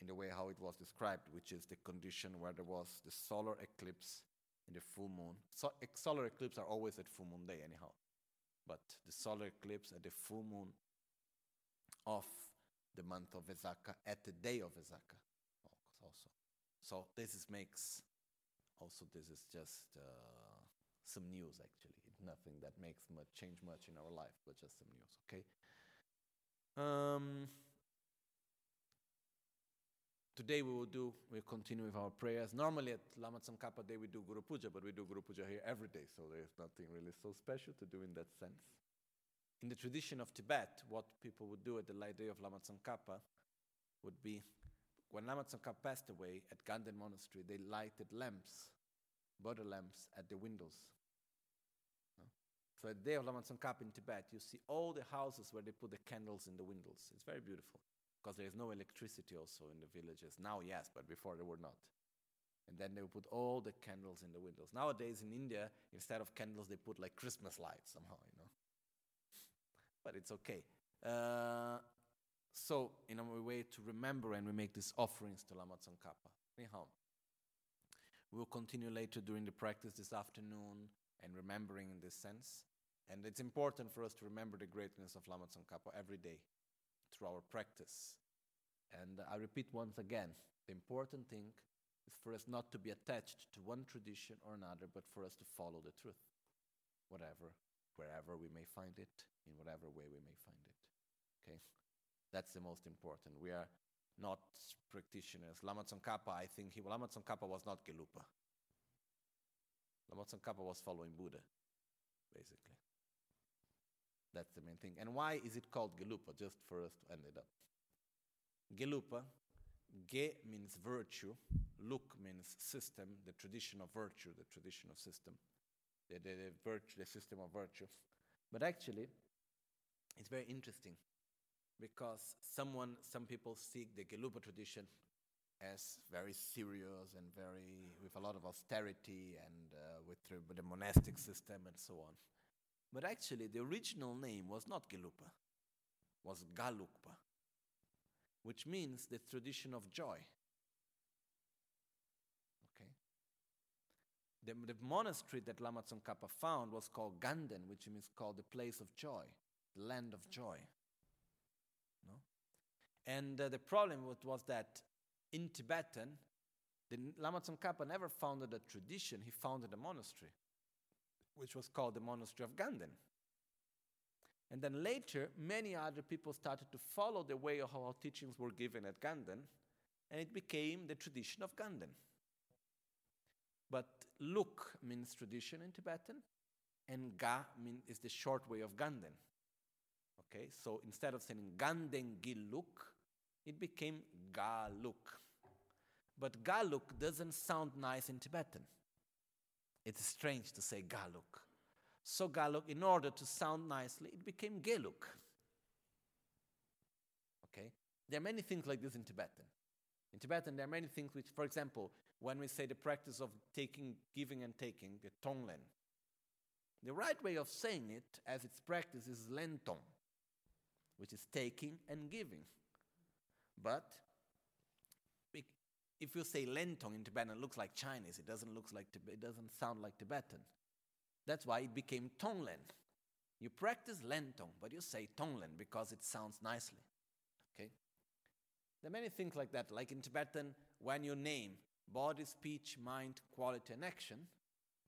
in the way how it was described, which is the condition where there was the solar eclipse in the full moon. So, solar eclipses are always at full moon day, anyhow. But the solar eclipse at the full moon of the month of Vesaka at the day of Vesaka also. So this is makes also this is just uh, some news actually. Nothing that makes much change much in our life, but just some news. Okay. Um, Today we will do, we'll continue with our prayers. Normally at Lama Tsongkhapa Day we do Guru Puja, but we do Guru Puja here every day, so there's nothing really so special to do in that sense. In the tradition of Tibet, what people would do at the light day of Lama Tsongkhapa would be when Lama Tsongkhapa passed away at Ganden Monastery, they lighted lamps, butter lamps, at the windows. So at the day of Lama Tsongkhapa in Tibet, you see all the houses where they put the candles in the windows. It's very beautiful because there is no electricity also in the villages. Now, yes, but before there were not. And then they would put all the candles in the windows. Nowadays in India, instead of candles, they put like Christmas lights somehow, you know. But it's okay. Uh, so, in a way to remember and we make these offerings to Lama Tsongkhapa. Anyhow, we will continue later during the practice this afternoon and remembering in this sense. And it's important for us to remember the greatness of Lama Tsongkhapa every day through our practice. And I repeat once again the important thing is for us not to be attached to one tradition or another, but for us to follow the truth, whatever, wherever we may find it, in whatever way we may find it. Okay? That's the most important. We are not practitioners. Lama Tsongkhapa, I think he, Lama Tsongkhapa was not Gelupa. Lama Tsongkhapa was following Buddha, basically. That's the main thing. And why is it called Gelupa? Just for us to end it up. Gelupa, Ge means virtue, Luk means system, the tradition of virtue, the tradition of system, the, the, the, virtue, the system of virtue. But actually, it's very interesting because someone, some people seek the Gelupa tradition as very serious and very with a lot of austerity and uh, with, the, with the monastic system and so on. But actually, the original name was not Gelupa, was Galukpa, which means the tradition of joy. Okay. The, the monastery that Lama Tsongkhapa found was called Ganden, which means called the place of joy, the land of joy. No? And uh, the problem was, that in Tibetan, the Lama Tsongkhapa never founded a tradition, he founded a monastery which was called the monastery of Ganden. And then later, many other people started to follow the way of how teachings were given at Ganden, and it became the tradition of Ganden. But Luk means tradition in Tibetan, and Ga mean, is the short way of Ganden. Okay, so instead of saying Ganden Giluk, it became Galuk. But Galuk doesn't sound nice in Tibetan. It's strange to say Galuk. So Galuk, in order to sound nicely, it became Geluk. Okay? There are many things like this in Tibetan. In Tibetan, there are many things which, for example, when we say the practice of taking, giving and taking, the tonglen, the right way of saying it as its practice is lentong, which is taking and giving. But if you say Lentong in Tibetan, it looks like Chinese. It doesn't look like it doesn't sound like Tibetan. That's why it became Tonglen. You practice Lentong, but you say Tonglen because it sounds nicely. Okay? There are many things like that. Like in Tibetan, when you name body, speech, mind, quality, and action,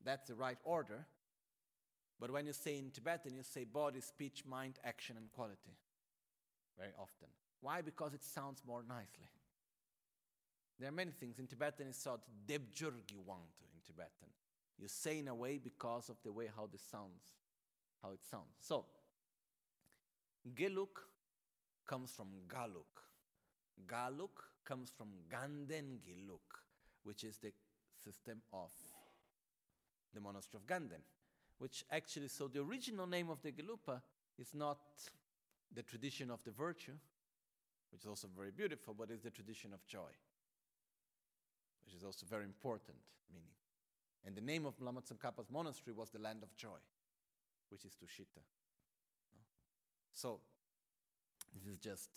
that's the right order. But when you say in Tibetan, you say body, speech, mind, action, and quality. Very often. Why? Because it sounds more nicely. There are many things. In Tibetan, it's called Debjurgiwantu in Tibetan. You say in a way because of the way how this sounds, how it sounds. So, Geluk comes from Galuk. Galuk comes from Ganden Giluk, which is the system of the monastery of Ganden, which actually, so the original name of the Gelupa is not the tradition of the virtue, which is also very beautiful, but is the tradition of joy which is also very important meaning. And the name of Lama Tsongkhapa's monastery was the land of joy, which is Tushita. So, this is just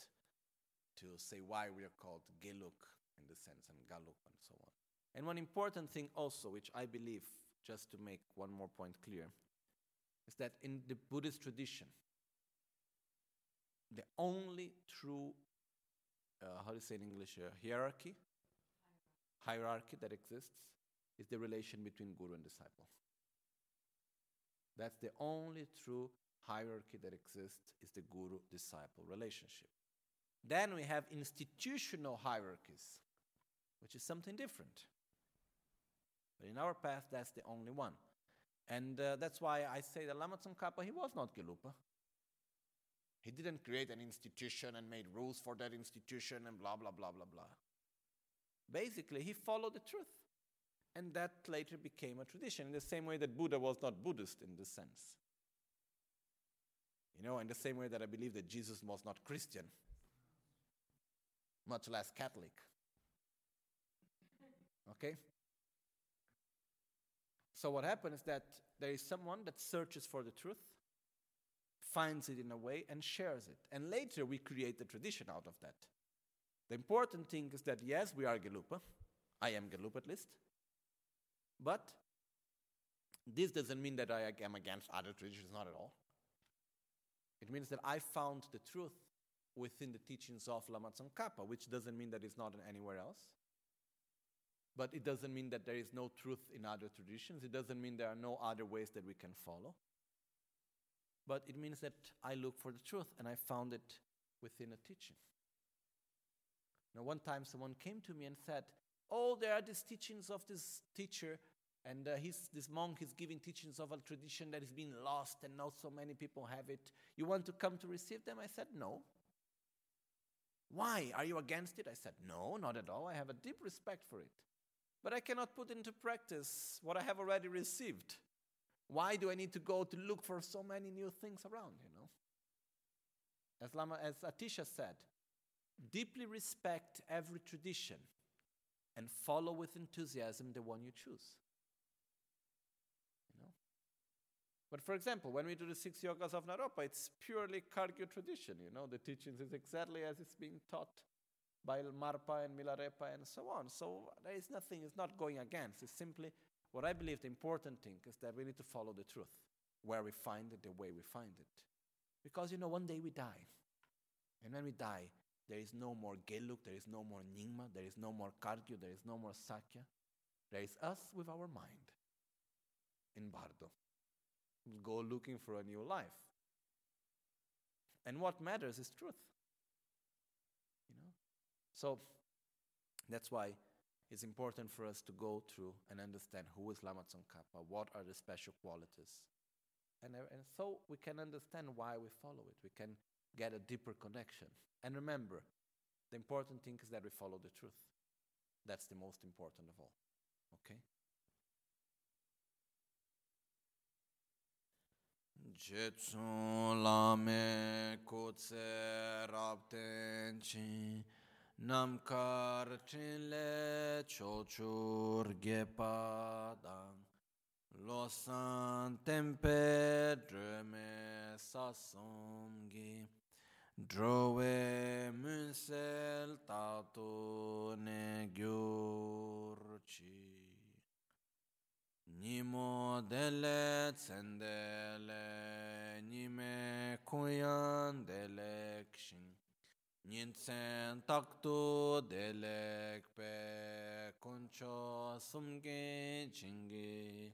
to say why we are called Geluk in the sense, and Galuk and so on. And one important thing also, which I believe, just to make one more point clear, is that in the Buddhist tradition, the only true, uh, how do you say in English, uh, hierarchy hierarchy that exists is the relation between guru and disciple. That's the only true hierarchy that exists is the guru disciple relationship. Then we have institutional hierarchies, which is something different. But in our path, that's the only one. And uh, that's why I say that Lama Tsongkhapa, he was not Gelupa. He didn't create an institution and made rules for that institution and blah, blah, blah, blah, blah. Basically, he followed the truth. And that later became a tradition, in the same way that Buddha was not Buddhist in this sense. You know, in the same way that I believe that Jesus was not Christian, much less Catholic. Okay? So, what happens is that there is someone that searches for the truth, finds it in a way, and shares it. And later we create the tradition out of that. The important thing is that yes, we are Gelupa. I am Gelupa at least. But this doesn't mean that I am against other traditions, not at all. It means that I found the truth within the teachings of Lama Tsongkhapa, which doesn't mean that it's not anywhere else. But it doesn't mean that there is no truth in other traditions. It doesn't mean there are no other ways that we can follow. But it means that I look for the truth and I found it within a teaching. Now, one time someone came to me and said, Oh, there are these teachings of this teacher and uh, he's, this monk is giving teachings of a tradition that is being lost and not so many people have it. You want to come to receive them? I said, No. Why? Are you against it? I said, No, not at all. I have a deep respect for it. But I cannot put into practice what I have already received. Why do I need to go to look for so many new things around, you know? As, Lama, as Atisha said, deeply respect every tradition and follow with enthusiasm the one you choose. You know? But for example, when we do the six yogas of Naropa, it's purely Kagyu tradition, you know, the teachings is exactly as it's being taught by Marpa and Milarepa and so on. So there is nothing, it's not going against. It's simply what I believe the important thing is that we need to follow the truth, where we find it, the way we find it. Because you know, one day we die. And when we die, there is no more Geluk, there is no more Nyingma, there is no more Kagyu, there is no more Sakya. There is us with our mind in Bardo. Go looking for a new life. And what matters is truth. You know? So that's why it's important for us to go through and understand who is Lama Tsongkhapa, what are the special qualities. And, and so we can understand why we follow it. We can get a deeper connection. And remember, the important thing is that we follow the truth. That's the most important of all. Okay? Kutse chochur gepadang losan tempe dreme drove munsel tato ne gyurchi. Nimo dele tsendele nime kuyan delekshin Nintsen takto delekpe kuncho sumge chingi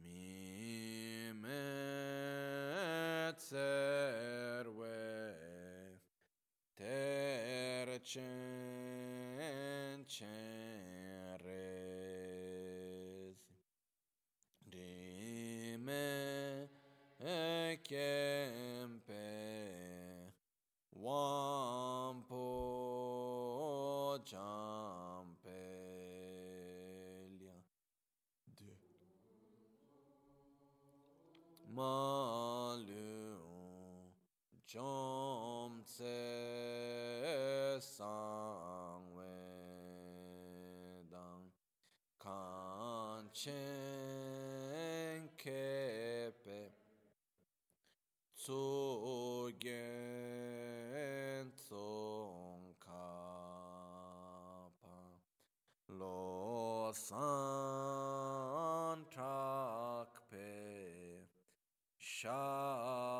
Mi me tserwe ter chen chen res di me kempe wampo jampelia malu jom se sangwe dang kan chen tso gen tsong kapa lo san shabla